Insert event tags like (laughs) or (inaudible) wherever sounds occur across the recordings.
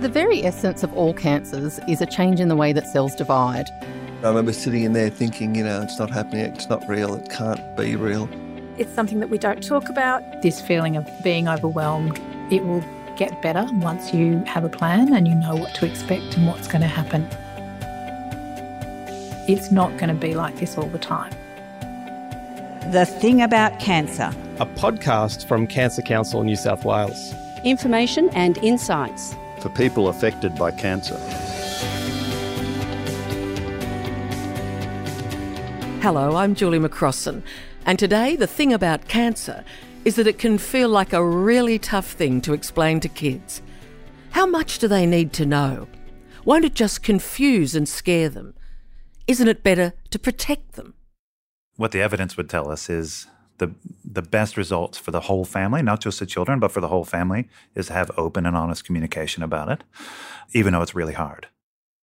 The very essence of all cancers is a change in the way that cells divide. I remember sitting in there thinking, you know, it's not happening, it's not real, it can't be real. It's something that we don't talk about. This feeling of being overwhelmed, it will get better once you have a plan and you know what to expect and what's going to happen. It's not going to be like this all the time. The Thing About Cancer, a podcast from Cancer Council New South Wales. Information and insights for people affected by cancer. Hello, I'm Julie McCrossan, and today the thing about cancer is that it can feel like a really tough thing to explain to kids. How much do they need to know? Won't it just confuse and scare them? Isn't it better to protect them? What the evidence would tell us is the the best results for the whole family, not just the children, but for the whole family, is to have open and honest communication about it, even though it's really hard.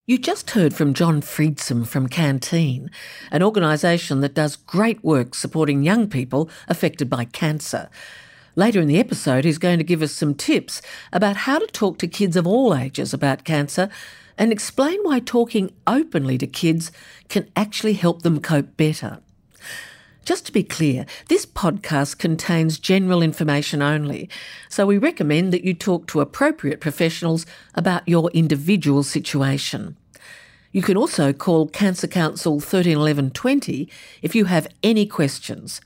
You just heard from John Friedsam from Canteen, an organisation that does great work supporting young people affected by cancer. Later in the episode, he's going to give us some tips about how to talk to kids of all ages about cancer and explain why talking openly to kids can actually help them cope better. Just to be clear, this podcast contains general information only, so we recommend that you talk to appropriate professionals about your individual situation. You can also call Cancer Council 131120 if you have any questions.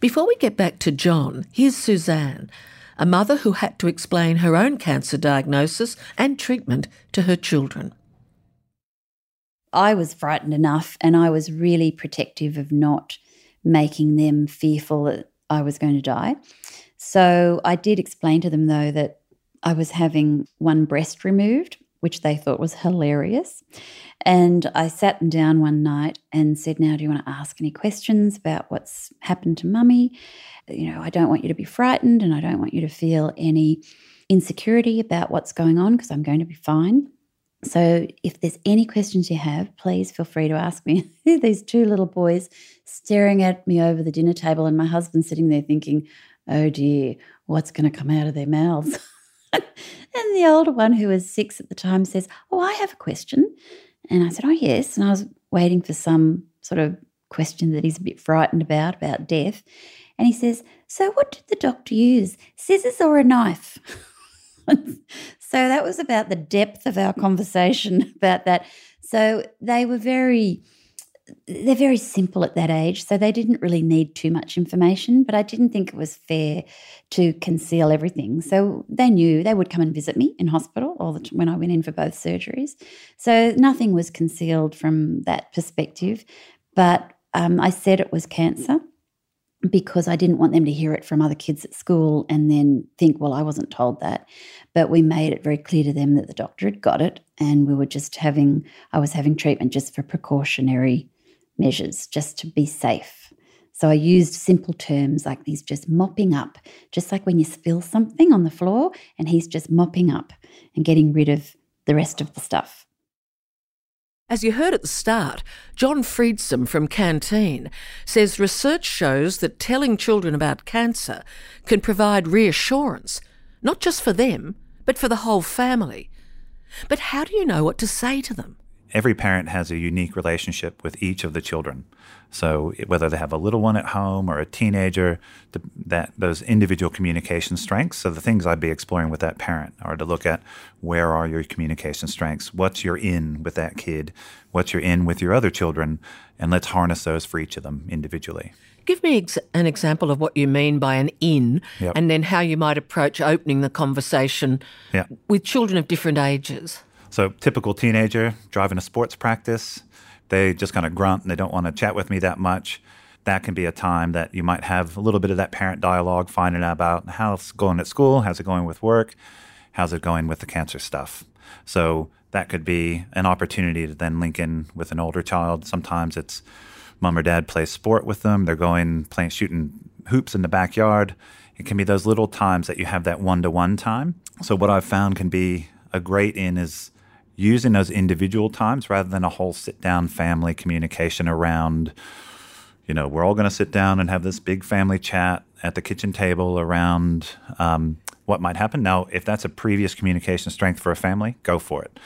Before we get back to John, here's Suzanne, a mother who had to explain her own cancer diagnosis and treatment to her children. I was frightened enough and I was really protective of not making them fearful that I was going to die. So I did explain to them, though, that I was having one breast removed, which they thought was hilarious. And I sat them down one night and said, Now, do you want to ask any questions about what's happened to mummy? You know, I don't want you to be frightened and I don't want you to feel any insecurity about what's going on because I'm going to be fine. So if there's any questions you have, please feel free to ask me. (laughs) These two little boys staring at me over the dinner table, and my husband sitting there thinking, oh dear, what's going to come out of their mouths? (laughs) and the older one, who was six at the time, says, Oh, I have a question. And I said, Oh, yes. And I was waiting for some sort of question that he's a bit frightened about, about death. And he says, So what did the doctor use, scissors or a knife? (laughs) so that was about the depth of our conversation (laughs) about that. So they were very they're very simple at that age, so they didn't really need too much information, but I didn't think it was fair to conceal everything. So they knew they would come and visit me in hospital all the t- when I went in for both surgeries. So nothing was concealed from that perspective, but um, I said it was cancer because I didn't want them to hear it from other kids at school and then think, well, I wasn't told that. But we made it very clear to them that the doctor had got it and we were just having, I was having treatment just for precautionary measures, just to be safe. So I used simple terms like these just mopping up, just like when you spill something on the floor and he's just mopping up and getting rid of the rest of the stuff. As you heard at the start, John Friedsam from Canteen says research shows that telling children about cancer can provide reassurance, not just for them, but for the whole family. But how do you know what to say to them? Every parent has a unique relationship with each of the children. So whether they have a little one at home or a teenager, the, that those individual communication strengths. So the things I'd be exploring with that parent are to look at where are your communication strengths, what's your in with that kid, what's your in with your other children, and let's harness those for each of them individually. Give me ex- an example of what you mean by an in, yep. and then how you might approach opening the conversation yep. with children of different ages. So, typical teenager driving a sports practice, they just kind of grunt and they don't want to chat with me that much. That can be a time that you might have a little bit of that parent dialogue, finding out about how's going at school, how's it going with work, how's it going with the cancer stuff. So, that could be an opportunity to then link in with an older child. Sometimes it's mom or dad plays sport with them, they're going playing shooting hoops in the backyard. It can be those little times that you have that one to one time. So, what I've found can be a great in is using those individual times rather than a whole sit down family communication around, you know, we're all going to sit down and have this big family chat at the kitchen table around um, what might happen. Now, if that's a previous communication strength for a family, go for it.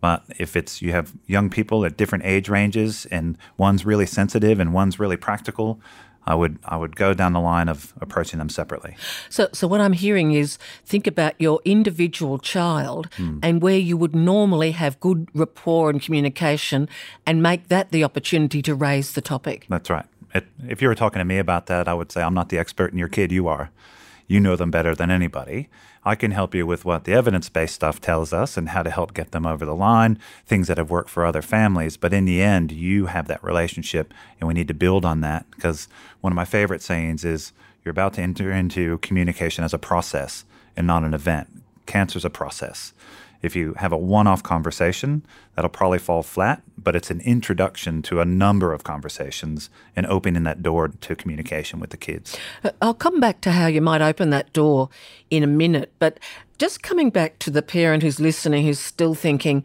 But if it's you have young people at different age ranges and one's really sensitive and one's really practical, I would I would go down the line of approaching them separately. So so what I'm hearing is think about your individual child hmm. and where you would normally have good rapport and communication and make that the opportunity to raise the topic. That's right. It, if you were talking to me about that, I would say I'm not the expert in your kid. You are. You know them better than anybody. I can help you with what the evidence based stuff tells us and how to help get them over the line, things that have worked for other families. But in the end, you have that relationship, and we need to build on that because one of my favorite sayings is you're about to enter into communication as a process and not an event. Cancer's a process. If you have a one off conversation, that'll probably fall flat, but it's an introduction to a number of conversations and opening that door to communication with the kids. Uh, I'll come back to how you might open that door in a minute, but just coming back to the parent who's listening who's still thinking,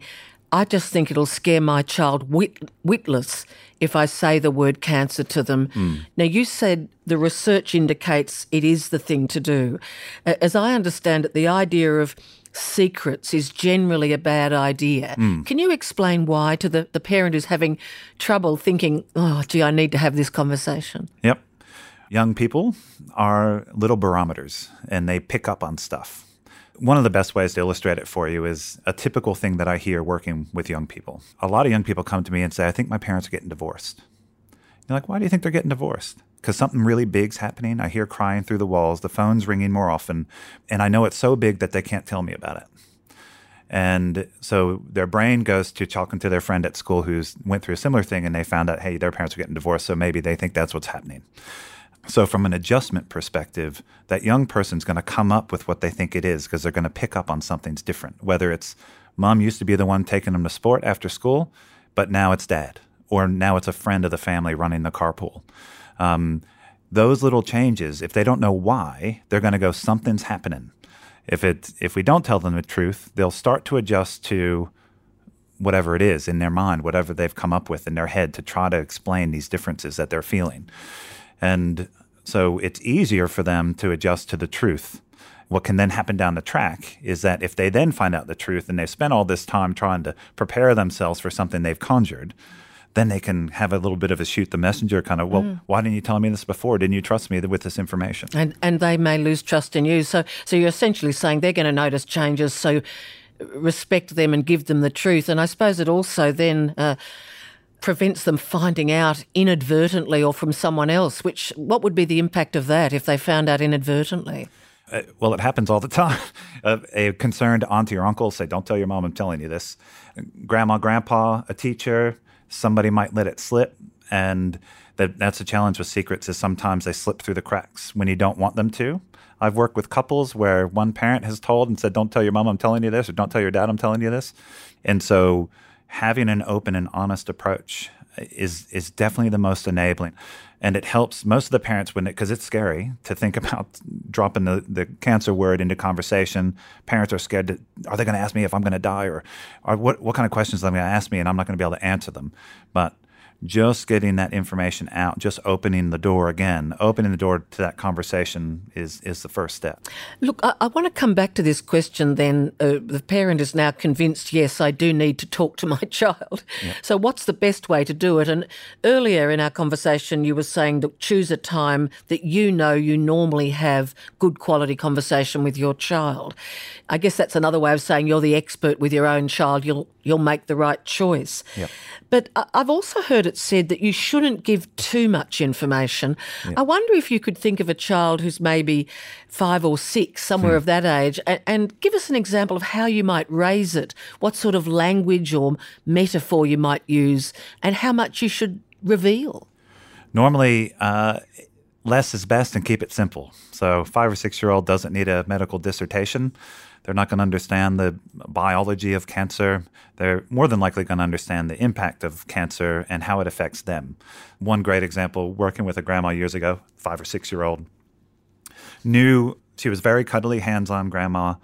I just think it'll scare my child wit- witless if I say the word cancer to them. Now, you said the research indicates it is the thing to do. As I understand it, the idea of secrets is generally a bad idea. Hmm. Can you explain why to the, the parent who's having trouble thinking, oh, gee, I need to have this conversation? Yep. Young people are little barometers and they pick up on stuff. One of the best ways to illustrate it for you is a typical thing that I hear working with young people. A lot of young people come to me and say, I think my parents are getting divorced. You're like, why do you think they're getting divorced? Because something really big's happening. I hear crying through the walls, the phone's ringing more often, and I know it's so big that they can't tell me about it. And so their brain goes to talking to their friend at school who's went through a similar thing and they found out, hey, their parents are getting divorced, so maybe they think that's what's happening. So, from an adjustment perspective, that young person's going to come up with what they think it is because they're going to pick up on something's different. Whether it's mom used to be the one taking them to sport after school, but now it's dad, or now it's a friend of the family running the carpool. Um, those little changes, if they don't know why, they're going to go, something's happening. If it if we don't tell them the truth, they'll start to adjust to whatever it is in their mind, whatever they've come up with in their head to try to explain these differences that they're feeling. And so it's easier for them to adjust to the truth. What can then happen down the track is that if they then find out the truth and they've spent all this time trying to prepare themselves for something they've conjured, then they can have a little bit of a shoot the messenger kind of, well, why didn't you tell me this before? Didn't you trust me with this information? And and they may lose trust in you. So so you're essentially saying they're going to notice changes. So respect them and give them the truth. And I suppose it also then. Uh, prevents them finding out inadvertently or from someone else which what would be the impact of that if they found out inadvertently Uh, well, it happens all the time. (laughs) Uh, a concerned auntie or uncle say, "Don't tell your mom I'm telling you this." Grandma, grandpa, a teacher, somebody might let it slip, and that, that's a challenge with secrets. Is sometimes they slip through the cracks when you don't want them to. I've worked with couples where one parent has told and said, "Don't tell your mom I'm telling you this," or "Don't tell your dad I'm telling you this," and so having an open and honest approach is is definitely the most enabling. And it helps most of the parents when it because it's scary to think (laughs) about dropping the, the cancer word into conversation. Parents are scared to, are they going to ask me if i'm going to die or, or what, what kind of questions are they going to ask me? And i'm not going to be able to answer them. But just getting that information out, just opening the door again, opening the door to that conversation is is the first step. Look, I, I want to come back to this question then. Uh, the parent is now convinced, yes, I do need to talk to my (laughs) child. So, what's the best way to do it? And earlier in our conversation, you were saying that choose a time that you know you normally have good quality conversation with your child. I guess that's another way of saying you're the expert with your own child. You'll you'll make the right choice. Yep. But I- I've also heard it said that you shouldn't give too much information. I wonder if you could think of a child who's maybe five or six, somewhere of that age, and, and give us an example of how you might raise it, what sort of language or metaphor you might use, and how much you should reveal. Normally, uh, less is best and keep it simple. So, five or six year old doesn't need a medical dissertation. They're not going to understand the biology of cancer. They're more than likely going to understand the impact of cancer and how it affects them. One great example working with a grandma years ago, five or six year old, knew she was very cuddly, hands on grandma,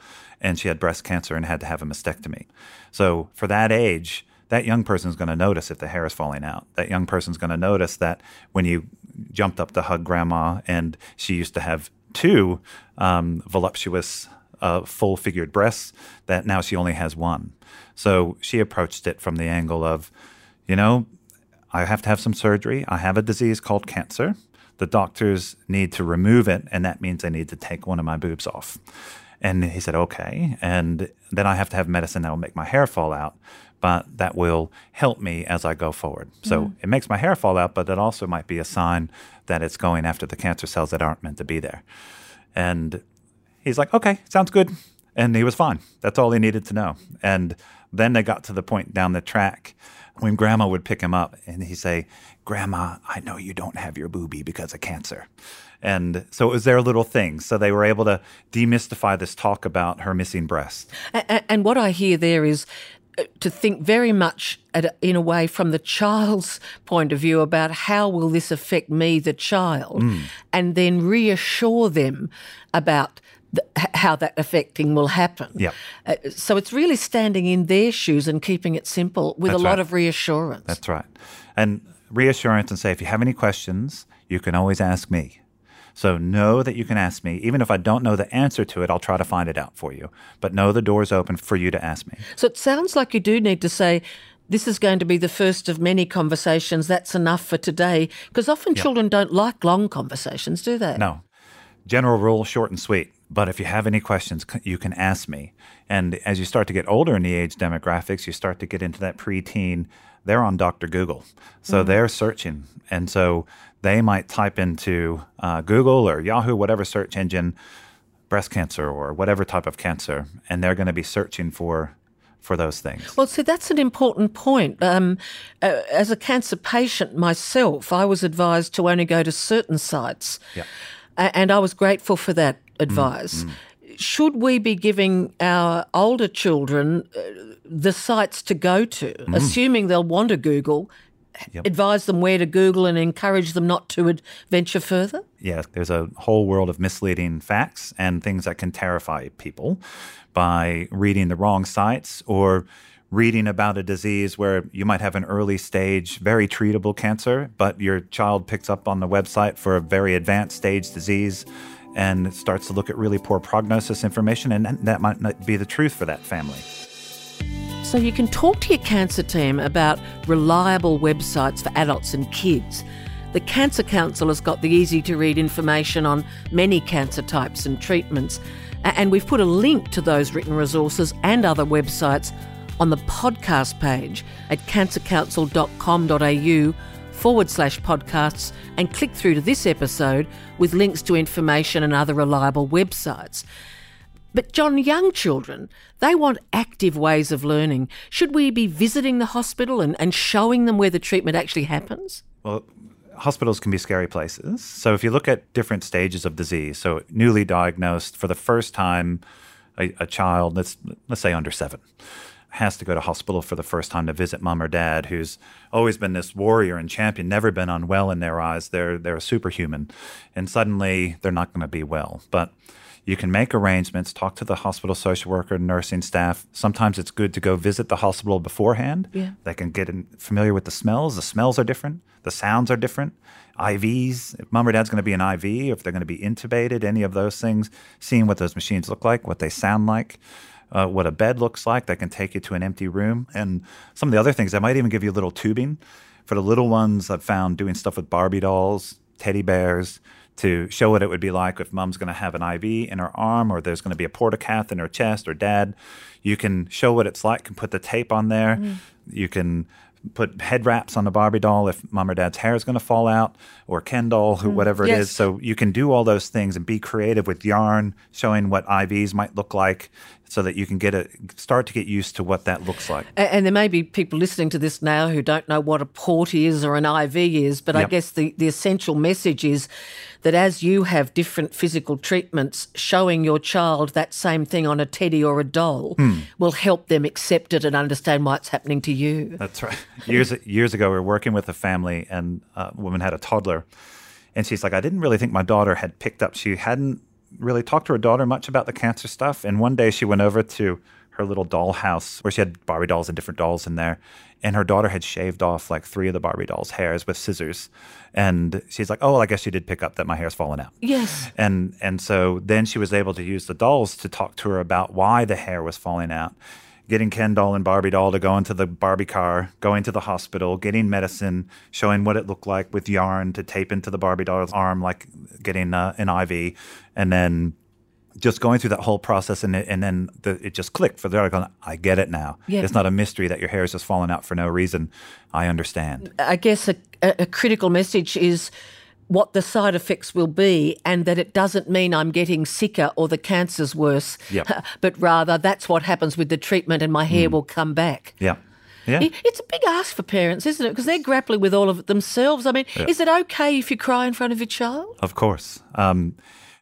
and she had breast cancer and had to have a mastectomy. So, for that age, that young person is going to notice if the hair is falling out. That young person is going to notice that when you jumped up to hug grandma and she used to have two um, voluptuous uh, full figured breasts that now she only has one. So she approached it from the angle of, you know, I have to have some surgery. I have a disease called cancer. The doctors need to remove it, and that means they need to take one of my boobs off. And he said, okay. And then I have to have medicine that will make my hair fall out, but that will help me as I go forward. So Mm. it makes my hair fall out, but that also might be a sign that it's going after the cancer cells that aren't meant to be there. And he's like, okay, sounds good. And he was fine. That's all he needed to know. And then they got to the point down the track when grandma would pick him up and he'd say, Grandma, I know you don't have your boobie because of cancer. And so it was their little thing. So they were able to demystify this talk about her missing breast. And, and what I hear there is uh, to think very much at in a way from the child's point of view about how will this affect me, the child, Mm. and then reassure them about the, how that affecting will happen. Yep. Uh, so it's really standing in their shoes and keeping it simple with That's a lot right. of reassurance. That's right. And reassurance and say, if you have any questions, you can always ask me. So know that you can ask me. Even if I don't know the answer to it, I'll try to find it out for you. But know the door's open for you to ask me. So it sounds like you do need to say, this is going to be the first of many conversations. That's enough for today. Because often Yeah. children don't like long conversations, do they? No. General rule, short and sweet. But if you have any questions, you can ask me. And as you start to get older in the age demographics, you start to get into that preteen, they're on Dr. Google. So Mhm. they're searching. And so they might type into uh, Google or Yahoo, whatever search engine, breast cancer or whatever type of cancer. And they're going to be searching for for those things. Well, see, that's an important point. Um, uh, as a cancer patient myself, I was advised to only go to certain sites, Yeah. And I was grateful for that advice. Should we be giving our older children uh, the sites to go to, Mm. assuming they'll want to Google, advise them where to Google and encourage them not to venture further? yeah, there's a whole world of misleading facts and things that can terrify people by reading the wrong sites or reading about a disease where you might have an early stage, very treatable cancer, but your child picks up on the website for a very advanced stage disease and starts to look at really poor prognosis information, and that might not be the truth for that family. So you can talk to your cancer team about reliable websites for adults and kids. The Cancer Council has got the easy to read information on many cancer types and treatments. And we've put a link to those written resources and other websites on the podcast page at cancercouncil.com.au forward slash podcasts and click through to this episode with links to information and other reliable websites. But, John, young children, they want active ways of learning. Should we be visiting the hospital and, and showing them where the treatment actually happens? Well, hospitals can be scary places. So if you look at different stages of disease, so newly diagnosed for the first time, a, a child, let's let's say under seven, has to go to hospital for the first time to visit mom or dad, who's always been this warrior and champion, never been unwell in their eyes. They're they're a superhuman, and suddenly they're not going to be well. But you can make arrangements, talk to the hospital social worker, nursing staff. Sometimes it's good to go visit the hospital beforehand. Yeah. They can get in, familiar with the smells. The smells are different. The sounds are different. IVs, if mom or dad's going to be an IV, if they're going to be intubated, any of those things, seeing what those machines look like, what they sound like, uh, what a bed looks like that can take you to an empty room. And some of the other things, I might even give you a little tubing. For the little ones, I've found doing stuff with Barbie dolls, teddy bears, to show what it would be like if mom's going to have an IV in her arm or there's going to be a portacath in her chest or dad. You can show what it's like, can put the tape on there. Mm. You can put head wraps on the Barbie doll if mom or dad's hair is going to fall out or Ken doll, Mm. whatever it Yes. is. So you can do all those things and be creative with yarn, showing what IVs might look like so that you can get a start to get used to what that looks like. And there may be people listening to this now who don't know what a port is or an IV is, but I guess the, the essential message is that as you have different physical treatments, showing your child that same thing on a teddy or a doll Hmm. will help them accept it and understand why it's happening to you. That's right. (laughs) Years years ago, we were working with a family, and a woman had a toddler, and she's like, "I didn't really think my daughter had picked up. She hadn't really talked to her daughter much about the cancer stuff. And one day, she went over to her little dollhouse where she had Barbie dolls and different dolls in there. And her daughter had shaved off like three of the Barbie dolls' hairs with scissors. And she's like, Oh, well, I guess she did pick up that my hair's fallen out. Yes. And and so then she was able to use the dolls to talk to her about why the hair was falling out. Getting Ken doll and Barbie doll to go into the Barbie car, going to the hospital, getting medicine, showing what it looked like with yarn to tape into the Barbie doll's arm, like getting uh, an IV, and then just going through that whole process and, it, and then the, it just clicked for the going, I get it now. Yeah. It's not a mystery that your hair is just falling out for no reason. I understand. I guess a, a critical message is what the side effects will be and that it doesn't mean I'm getting sicker or the cancer's worse, Yep. (laughs) but rather that's what happens with the treatment and my hair will come back. Yeah. Yeah. It's a big ask for parents, isn't it? Because they're grappling with all of it themselves. I mean, Yeah. is it okay if you cry in front of your child? Of course. Um,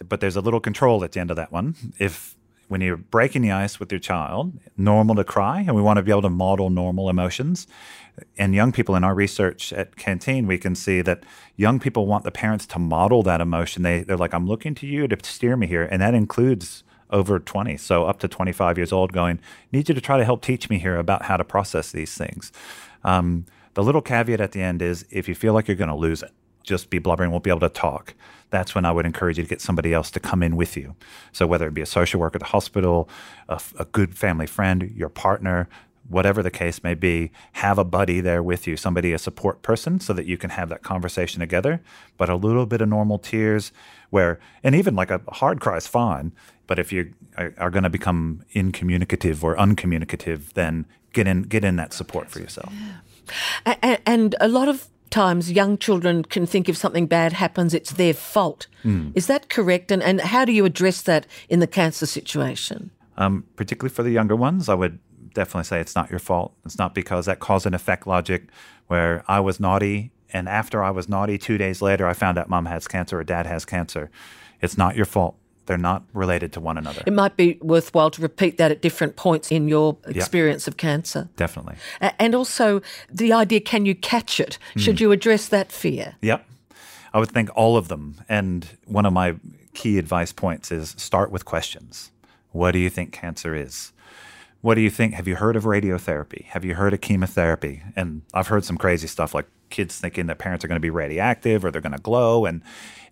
but there's a little control at the end of that one. If when you're breaking the ice with your child, normal to cry, and we want to be able to model normal emotions. And young people in our research at Canteen, we can see that young people want the parents to model that emotion. They they're like, I'm looking to you to steer me here, and that includes over 20, so up to 25 years old, going, need you to try to help teach me here about how to process these things. Um, the little caveat at the end is if you feel like you're going to lose it, just be blubbering, won't be able to talk. That's when I would encourage you to get somebody else to come in with you. So whether it be a social worker at the hospital, a good family friend, your partner, whatever the case may be, have a buddy there with you, somebody, a support person, so that you can have that conversation together. But a little bit of normal tears, where, and even like a hard cry is fine. But if you are, going to become incommunicative or uncommunicative, then get in, get in that support for yourself. And a lot of times young children can think if something bad happens, it's their fault. Mm. Is that correct? And, and how do you address that in the cancer situation? Um, particularly for the younger ones, I would definitely say it's not your fault. It's not because that cause and effect logic, where I was naughty and after I was naughty, two days later, I found out mom has cancer or dad has cancer. It's not your fault. They're not related to one another. It might be worthwhile to repeat that at different points in your experience of cancer. Definitely. And also the idea can you catch it? Should Mm. you address that fear? Yep. I would think all of them. And one of my key advice points is start with questions. What do you think cancer is? What do you think? Have you heard of radiotherapy? Have you heard of chemotherapy? And I've heard some crazy stuff like kids thinking that parents are going to be radioactive or they're going to glow. And,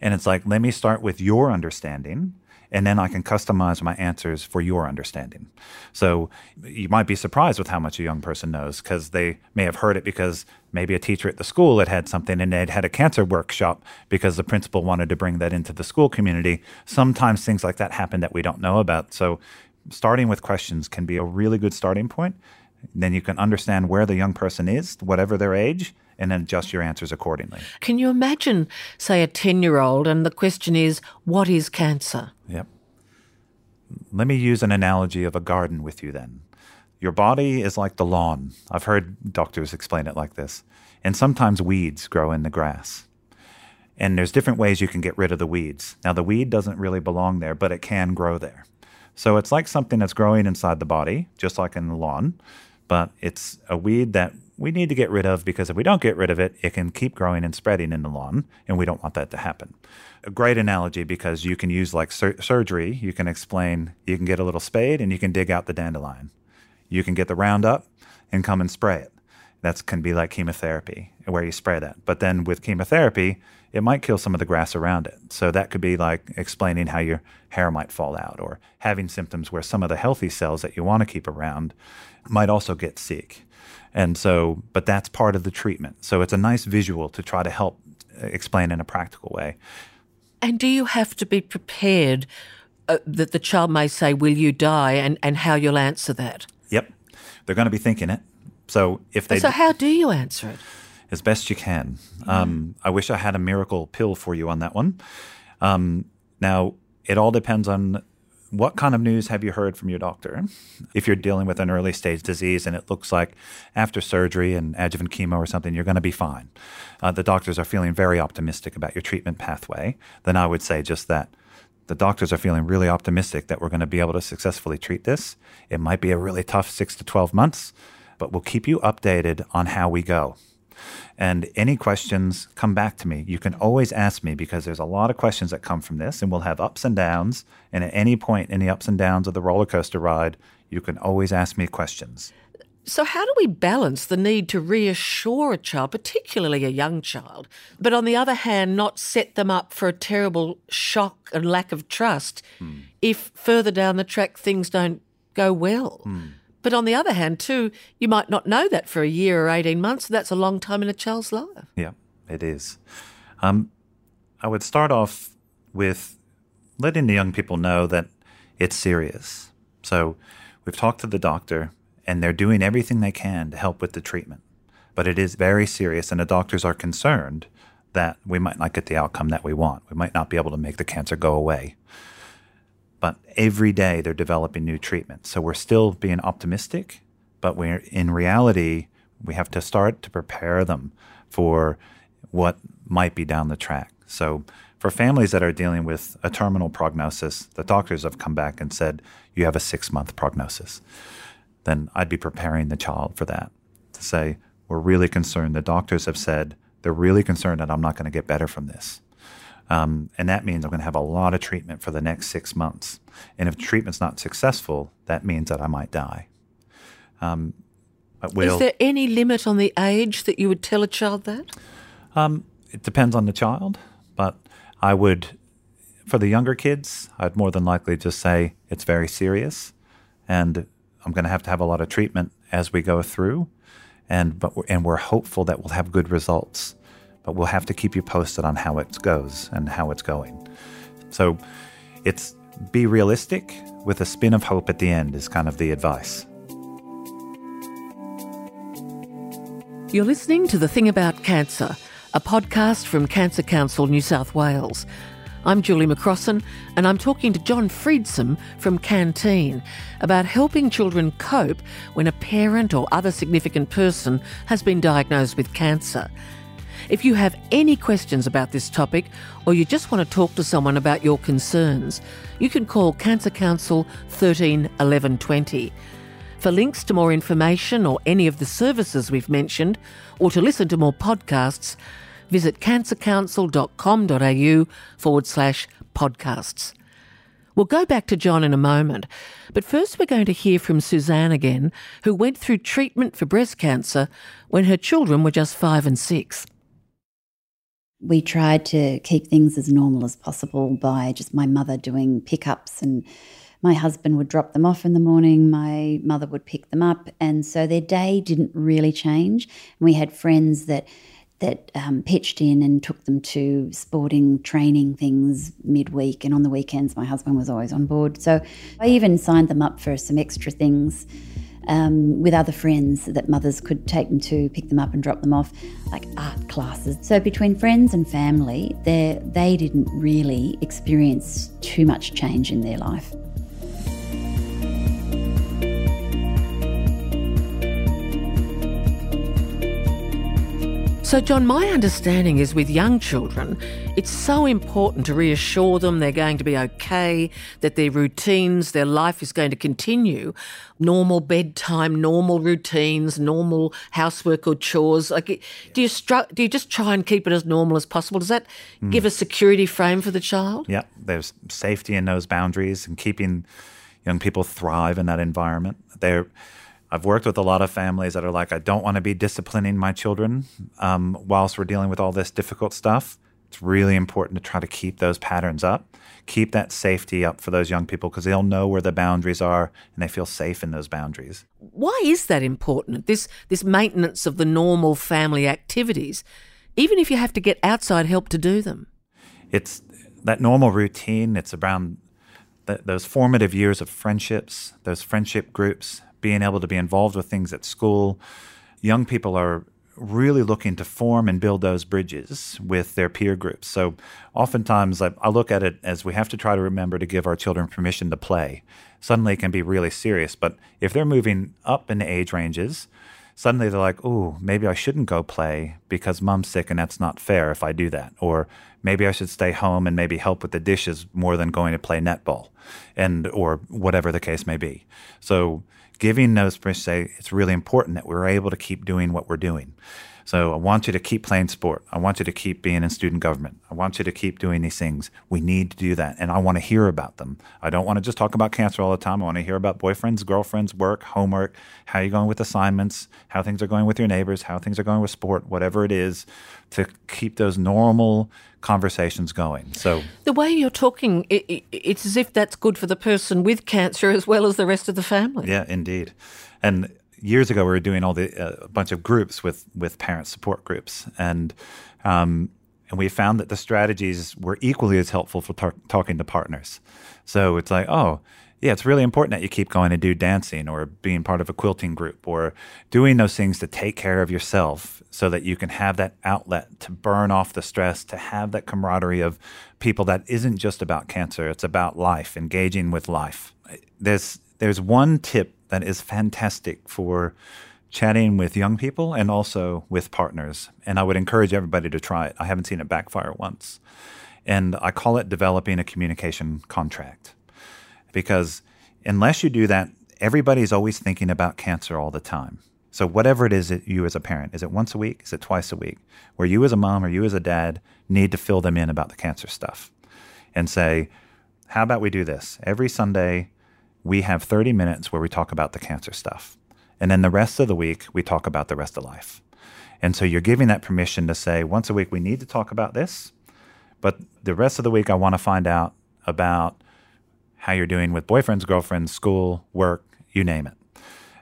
and it's like, let me start with your understanding and then I can customize my answers for your understanding. So you might be surprised with how much a young person knows because they may have heard it because maybe a teacher at the school had had something and they'd had a cancer workshop because the principal wanted to bring that into the school community. Sometimes things like that happen that we don't know about. So starting with questions can be a really good starting point. Then you can understand where the young person is, whatever their age, and then adjust your answers accordingly. Can you imagine, say, a 10 year old, and the question is, what is cancer? Yep. Let me use an analogy of a garden with you then. Your body is like the lawn. I've heard doctors explain it like this. And sometimes weeds grow in the grass. And there's different ways you can get rid of the weeds. Now, the weed doesn't really belong there, but it can grow there. So it's like something that's growing inside the body, just like in the lawn, but it's a weed that we need to get rid of because if we don't get rid of it, it can keep growing and spreading in the lawn, and we don't want that to happen. A great analogy because you can use like sur- surgery, you can explain, you can get a little spade and you can dig out the dandelion. You can get the Roundup and come and spray it. That can be like chemotherapy, where you spray that. But then with chemotherapy, it might kill some of the grass around it. So that could be like explaining how your hair might fall out or having symptoms where some of the healthy cells that you want to keep around might also get sick. And so, but that's part of the treatment. So it's a nice visual to try to help explain in a practical way. And do you have to be prepared uh, that the child may say, Will you die? and, and how you'll answer that? Yep. They're going to be thinking it. So if they so, how do you answer it? as best you can. Um, I wish I had a miracle pill for you on that one. Um, now, it all depends on what kind of news have you heard from your doctor. If you're dealing with an early stage disease and it looks like after surgery and adjuvant chemo or something, you're going to be fine. Uh, the doctors are feeling very optimistic about your treatment pathway. Then I would say just that. The doctors are feeling really optimistic that we're going to be able to successfully treat this. It might be a really tough six to 12 months, but we'll keep you updated on how we go. And any questions, come back to me. You can always ask me because there's a lot of questions that come from this, and we'll have ups and downs. And at any point in the ups and downs of the roller coaster ride, You can always ask me questions. So, how do we balance the need to reassure a child, particularly a young child, but on the other hand, not set them up for a terrible shock and lack of trust Hmm. if further down the track things don't go well? Hmm. But on the other hand, too, you might not know that for a year or 18 months. That's a long time in a child's life. Yeah, it is. Um, I would start off with letting the young people know that it's serious. So we've talked to the doctor, and they're doing everything they can to help with the treatment. But it is very serious, and the doctors are concerned that we might not get the outcome that we want. We might not be able to make the cancer go away. But every day they're developing new treatments. So we're still being optimistic, but we're in reality, we have to start to prepare them for what might be down the track. So for families that are dealing with a terminal prognosis, the doctors have come back and said, you have a six month prognosis. Then I'd be preparing the child for that to say, we're really concerned. The doctors have said they're really concerned that I'm not going to get better from this. Um, and that means I'm going to have a lot of treatment for the next six months. And if treatment's not successful, that means that I might die. Um, we'll, Is there any limit on the age that you would tell a child that? Um, it depends on the child, but I would, for the younger kids, I'd more than likely just say it's very serious, and I'm going to have to have a lot of treatment as we go through, and but we're, and we're hopeful that we'll have good results, but we'll have to keep you posted on how it goes and how it's going. So, it's be realistic with a spin of hope at the end is kind of the advice. You're listening to The Thing About Cancer, a podcast from Cancer Council New South Wales. I'm Julie McCrossan, and I'm talking to John Friedsam from Canteen about helping children cope when a parent or other significant person has been diagnosed with cancer. If you have any questions about this topic or you just want to talk to someone about your concerns, you can call Cancer Council 13 11 20. For links to more information or any of the services we've mentioned, or to listen to more podcasts, visit cancercouncil.com.au forward slash podcasts. We'll go back to John in a moment, but first we're going to hear from Suzanne again, who went through treatment for breast cancer when her children were just five and six. We tried to keep things as normal as possible by just my mother doing pickups and my husband would drop them off in the morning, my mother would pick them up, and so their day didn't really change. And we had friends that that um, pitched in and took them to sporting training things midweek, and on the weekends, my husband was always on board. So I even signed them up for some extra things. Um, with other friends that mothers could take them to, pick them up and drop them off, like art classes. So between friends and family, they they didn't really experience too much change in their life. So, John, my understanding is with young children, it's so important to reassure them they're going to be okay, that their routines, their life is going to continue. Normal bedtime, normal routines, normal housework or chores. Like, do you stru- do you just try and keep it as normal as possible? Does that Mm. give a security frame for the child? Yeah, there's safety in those boundaries and keeping young people thrive in that environment. They're, I've worked with a lot of families that are like, I don't want to be disciplining my children um, whilst we're dealing with all this difficult stuff. It's really important to try to keep those patterns up, keep that safety up for those young people because they'll know where the boundaries are and they feel safe in those boundaries. Why is that important? This this maintenance of the normal family activities, even if you have to get outside help to do them. It's that normal routine. It's around th- those formative years of friendships, those friendship groups, being able to be involved with things at school. Young people are really looking to form and build those bridges with their peer groups. So oftentimes I, I look at it as we have to try to remember to give our children permission to play. Suddenly it can be really serious, but if they're moving up in the age ranges, suddenly they're like, oh, maybe I shouldn't go play because mom's sick and that's not fair if I do that. Or maybe I should stay home and maybe help with the dishes more than going to play netball and or whatever the case may be. So giving those permission, say it's really important that we're able to keep doing what we're doing. So I want you to keep playing sport. I want you to keep being in student government. I want you to keep doing these things. We need to do that. And I want to hear about them. I don't want to just talk about cancer all the time. I want to hear about boyfriends, girlfriends, work, homework, how you're going with assignments, how things are going with your neighbors, how things are going with sport, whatever it is, to keep those normal conversations going. So the way you're talking, it, it, it's as if that's good for the person with cancer as well as the rest of the family. Yeah, indeed. And years ago, we were doing all the uh, a bunch of groups with with parent support groups, and um, and we found that the strategies were equally as helpful for tar- talking to partners. So it's like, oh, yeah, it's really important that you keep going and do dancing or being part of a quilting group or doing those things to take care of yourself so that you can have that outlet to burn off the stress, to have that camaraderie of people that isn't just about cancer, it's about life, engaging with life. There's there's one tip that is fantastic for chatting with young people and also with partners. And I would encourage everybody to try it. I haven't seen it backfire once. And I call it developing a communication contract because unless you do that, everybody's always thinking about cancer all the time. So, whatever it is that you as a parent, is it once a week? Is it twice a week? Where you as a mom or you as a dad need to fill them in about the cancer stuff and say, how about we do this? Every Sunday, we have 30 minutes where we talk about the cancer stuff. And then the rest of the week, we talk about the rest of life. And so you're giving that permission to say, once a week, we need to talk about this. But the rest of the week, I want to find out about how you're doing with boyfriends, girlfriends, school, work, you name it.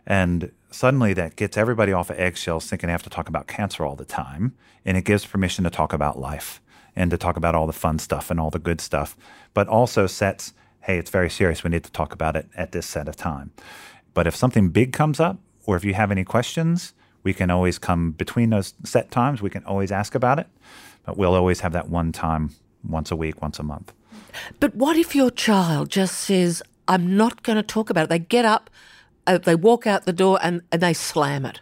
And suddenly that gets everybody off of eggshells thinking they have to talk about cancer all the time. And it gives permission to talk about life and to talk about all the fun stuff and all the good stuff, but also sets, hey, it's very serious. We need to talk about it at this set of time. But if something big comes up, or if you have any questions, we can always come between those set times. We can always ask about it, but we'll always have that one time once a week, once a month. But what if your child just says, I'm not going to talk about it? They get up, uh, they walk out the door, and, and they slam it.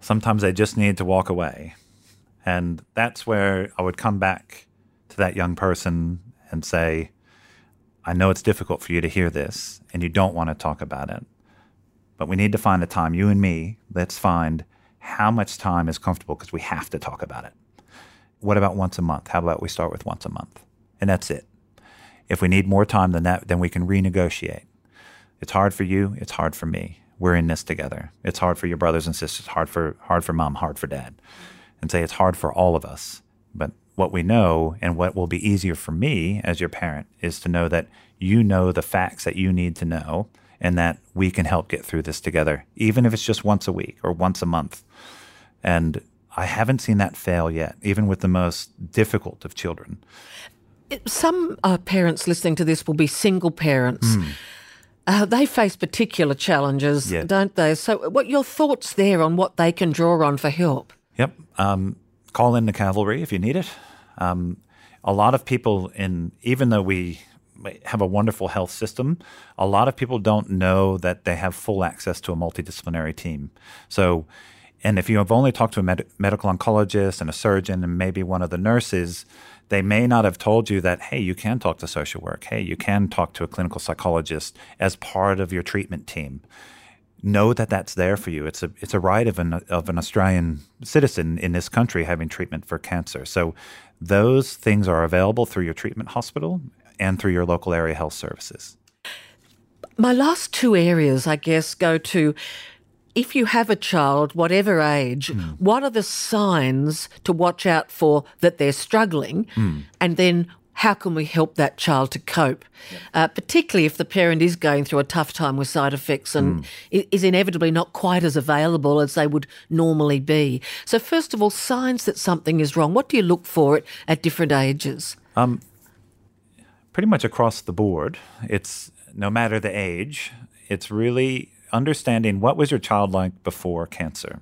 Sometimes they just need to walk away. And that's where I would come back to that young person and say, I know it's difficult for you to hear this and you don't want to talk about it, but we need to find the time, you and me, let's find how much time is comfortable because we have to talk about it. What about once a month? How about we start with once a month? And that's it. If we need more time than that, then we can renegotiate. It's hard for you, it's hard for me. We're in this together. It's hard for your brothers and sisters, hard for hard for mom, hard for dad. And say it's hard for all of us. But what we know and what will be easier for me as your parent is to know that you know the facts that you need to know and that we can help get through this together, even if it's just once a week or once a month. And I haven't seen that fail yet, even with the most difficult of children. Some uh, parents listening to this will be single parents. Mm. Uh, they face particular challenges, yeah. don't they? So, what your thoughts there on what they can draw on for help? Yep. Um, call in the cavalry if you need it. Um, a lot of people in, even though we have a wonderful health system, a lot of people don't know that they have full access to a multidisciplinary team. So, and if you have only talked to a med- medical oncologist and a surgeon and maybe one of the nurses, they may not have told you that, hey, you can talk to social work. Hey, you can talk to a clinical psychologist as part of your treatment team. Know that that's there for you. It's a it's a right of an of an Australian citizen in this country having treatment for cancer. So those things are available through your treatment hospital and through your local area health services. My last two areas, I guess, go to if you have a child, whatever age, mm. what are the signs to watch out for that they're struggling? Mm. And then how can we help that child to cope? Uh, particularly if the parent is going through a tough time with side effects and mm. is inevitably not quite as available as they would normally be. So, first of all, signs that something is wrong. What do you look for at, at different ages? Um, pretty much across the board. It's no matter the age, it's really understanding what was your child like before cancer.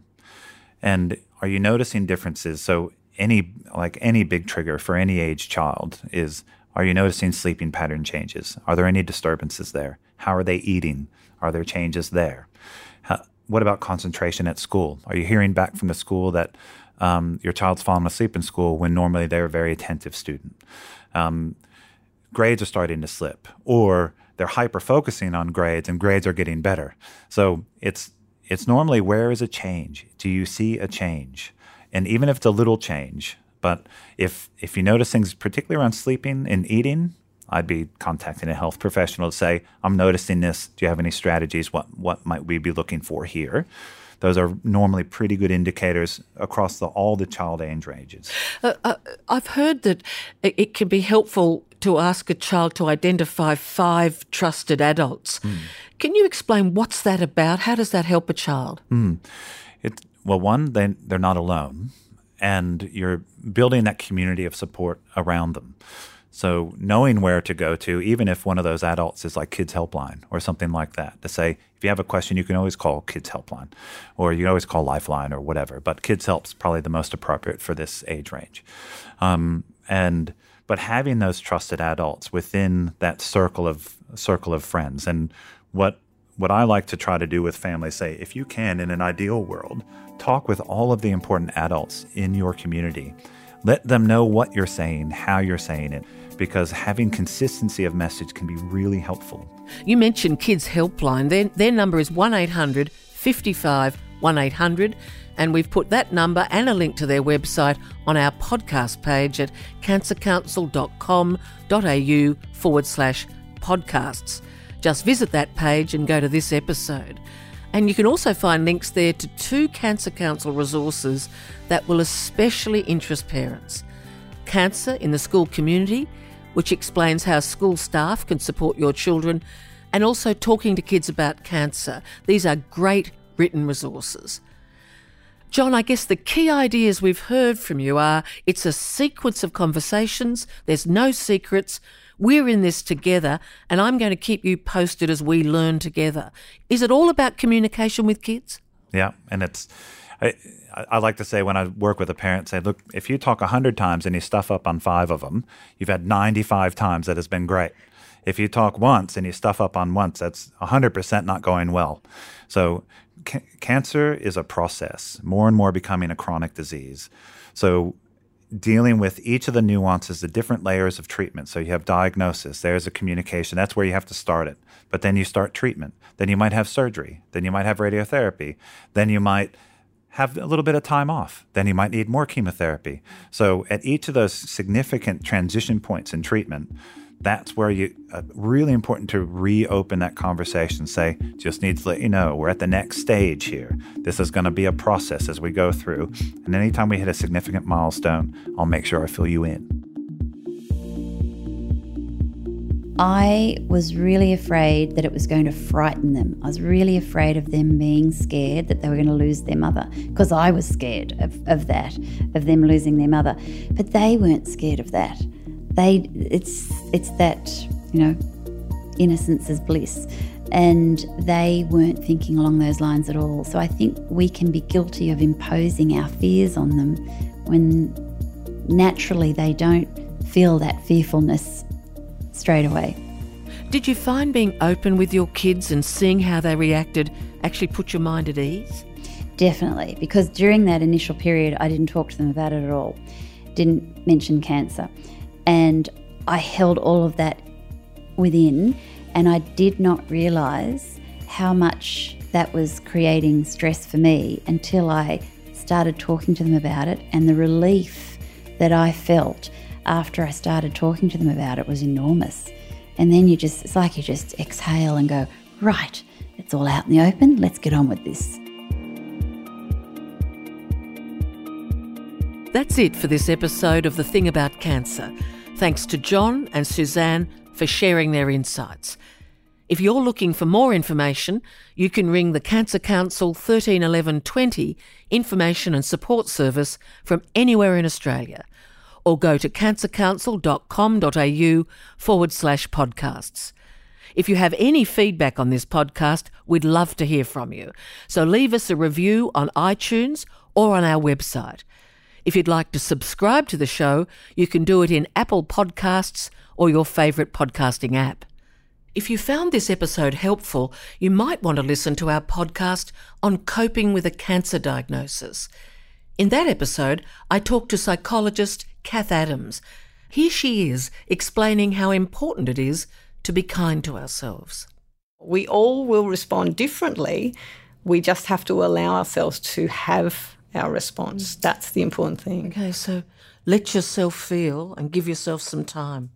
And are you noticing differences? So any like any big trigger for any age child is are you noticing sleeping pattern changes? Are there any disturbances there? How are they eating? Are there changes there? How, what about concentration at school? Are you hearing back from the school that um, your child's falling asleep in school when normally they're a very attentive student? Um, grades are starting to slip, or they're hyper focusing on grades and grades are getting better. So it's it's normally where is a change? Do you see a change? And even if it's a little change, but if if you notice things particularly around sleeping and eating, I'd be contacting a health professional to say, I'm noticing this. Do you have any strategies? What what might we be looking for here? Those are normally pretty good indicators across the, all the child age ranges. Uh, uh, I've heard that it can be helpful to ask a child to identify five trusted adults. Mm. Can you explain what's that about? How does that help a child? Mm. It, well, one, they, they're not alone, and you're building that community of support around them. So knowing where to go to, even if one of those adults is like Kids Helpline or something like that, to say if you have a question, you can always call Kids Helpline, or you can always call Lifeline or whatever. But Kids Help's probably the most appropriate for this age range. Um, and but having those trusted adults within that circle of circle of friends, and what what I like to try to do with families, say if you can, in an ideal world, talk with all of the important adults in your community. Let them know what you're saying, how you're saying it because having consistency of message can be really helpful. You mentioned Kids Helpline. Their, their number is 1800 55 1800, and we've put that number and a link to their website on our podcast page at cancercouncil.com.au forward slash podcasts. Just visit that page and go to this episode. And you can also find links there to two Cancer Council resources that will especially interest parents Cancer in the School Community which explains how school staff can support your children, and also talking to kids about cancer. These are great written resources. John, I guess the key ideas we've heard from you are it's a sequence of conversations, there's no secrets, we're in this together, and I'm going to keep you posted as we learn together. Is it all about communication with kids? Yeah, and it's. I, I like to say when I work with a parent, say, look, if you talk 100 times and you stuff up on five of them, you've had 95 times that has been great. If you talk once and you stuff up on once, that's 100% not going well. So, ca- cancer is a process, more and more becoming a chronic disease. So, dealing with each of the nuances, the different layers of treatment. So, you have diagnosis, there's a communication, that's where you have to start it. But then you start treatment. Then you might have surgery. Then you might have radiotherapy. Then you might have a little bit of time off. Then you might need more chemotherapy. So at each of those significant transition points in treatment, that's where you uh, really important to reopen that conversation. Say, just need to let you know we're at the next stage here. This is going to be a process as we go through. And anytime we hit a significant milestone, I'll make sure I fill you in. I was really afraid that it was going to frighten them. I was really afraid of them being scared that they were going to lose their mother because I was scared of, of that, of them losing their mother. But they weren't scared of that. They it's it's that, you know, innocence is bliss. And they weren't thinking along those lines at all. So I think we can be guilty of imposing our fears on them when naturally they don't feel that fearfulness straight away. Did you find being open with your kids and seeing how they reacted actually put your mind at ease? Definitely, because during that initial period, I didn't talk to them about it at all, didn't mention cancer. And I held all of that within, and I did not realize how much that was creating stress for me until I started talking to them about it and the relief that I felt after I started talking to them about it was enormous. And then you just, it's like you just exhale and go, right, it's all out in the open, let's get on with this. That's it for this episode of The Thing About Cancer. Thanks to John and Suzanne for sharing their insights. If you're looking for more information, you can ring the Cancer Council 131120 information and support service from anywhere in Australia or go to cancercouncil.com.au forward slash podcasts. If you have any feedback on this podcast, we'd love to hear from you. So leave us a review on iTunes or on our website. If you'd like to subscribe to the show, you can do it in Apple Podcasts or your favourite podcasting app. If you found this episode helpful, you might want to listen to our podcast on coping with a cancer diagnosis. In that episode, I talked to psychologist Kath Adams. Here she is explaining how important it is to be kind to ourselves. We all will respond differently We just have to allow ourselves to have our response. Mm. That's the important thing. Okay, so let yourself feel and give yourself some time.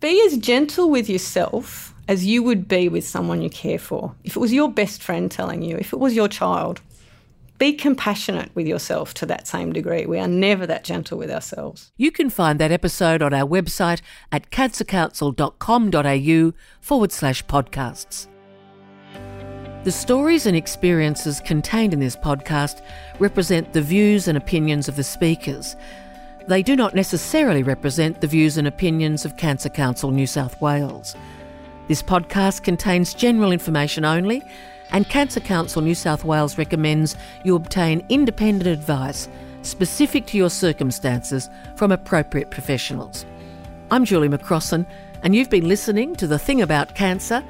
Be as gentle with yourself as you would be with someone you care for. If it was your best friend telling you, if it was your child, be compassionate with yourself to that same degree. We are never that gentle with ourselves. You can find that episode on our website at cancercouncil.com.au forward slash podcasts. The stories and experiences contained in this podcast represent the views and opinions of the speakers. They do not necessarily represent the views and opinions of Cancer Council New South Wales. This podcast contains general information only, and Cancer Council New South Wales recommends you obtain independent advice specific to your circumstances from appropriate professionals. I'm Julie McCrossan, and you've been listening to The Thing About Cancer,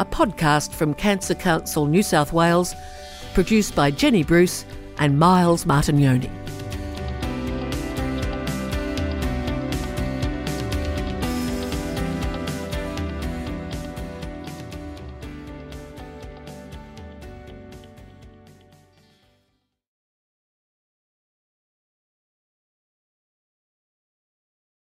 a podcast from Cancer Council New South Wales, produced by Jenny Bruce and Miles Martignoni.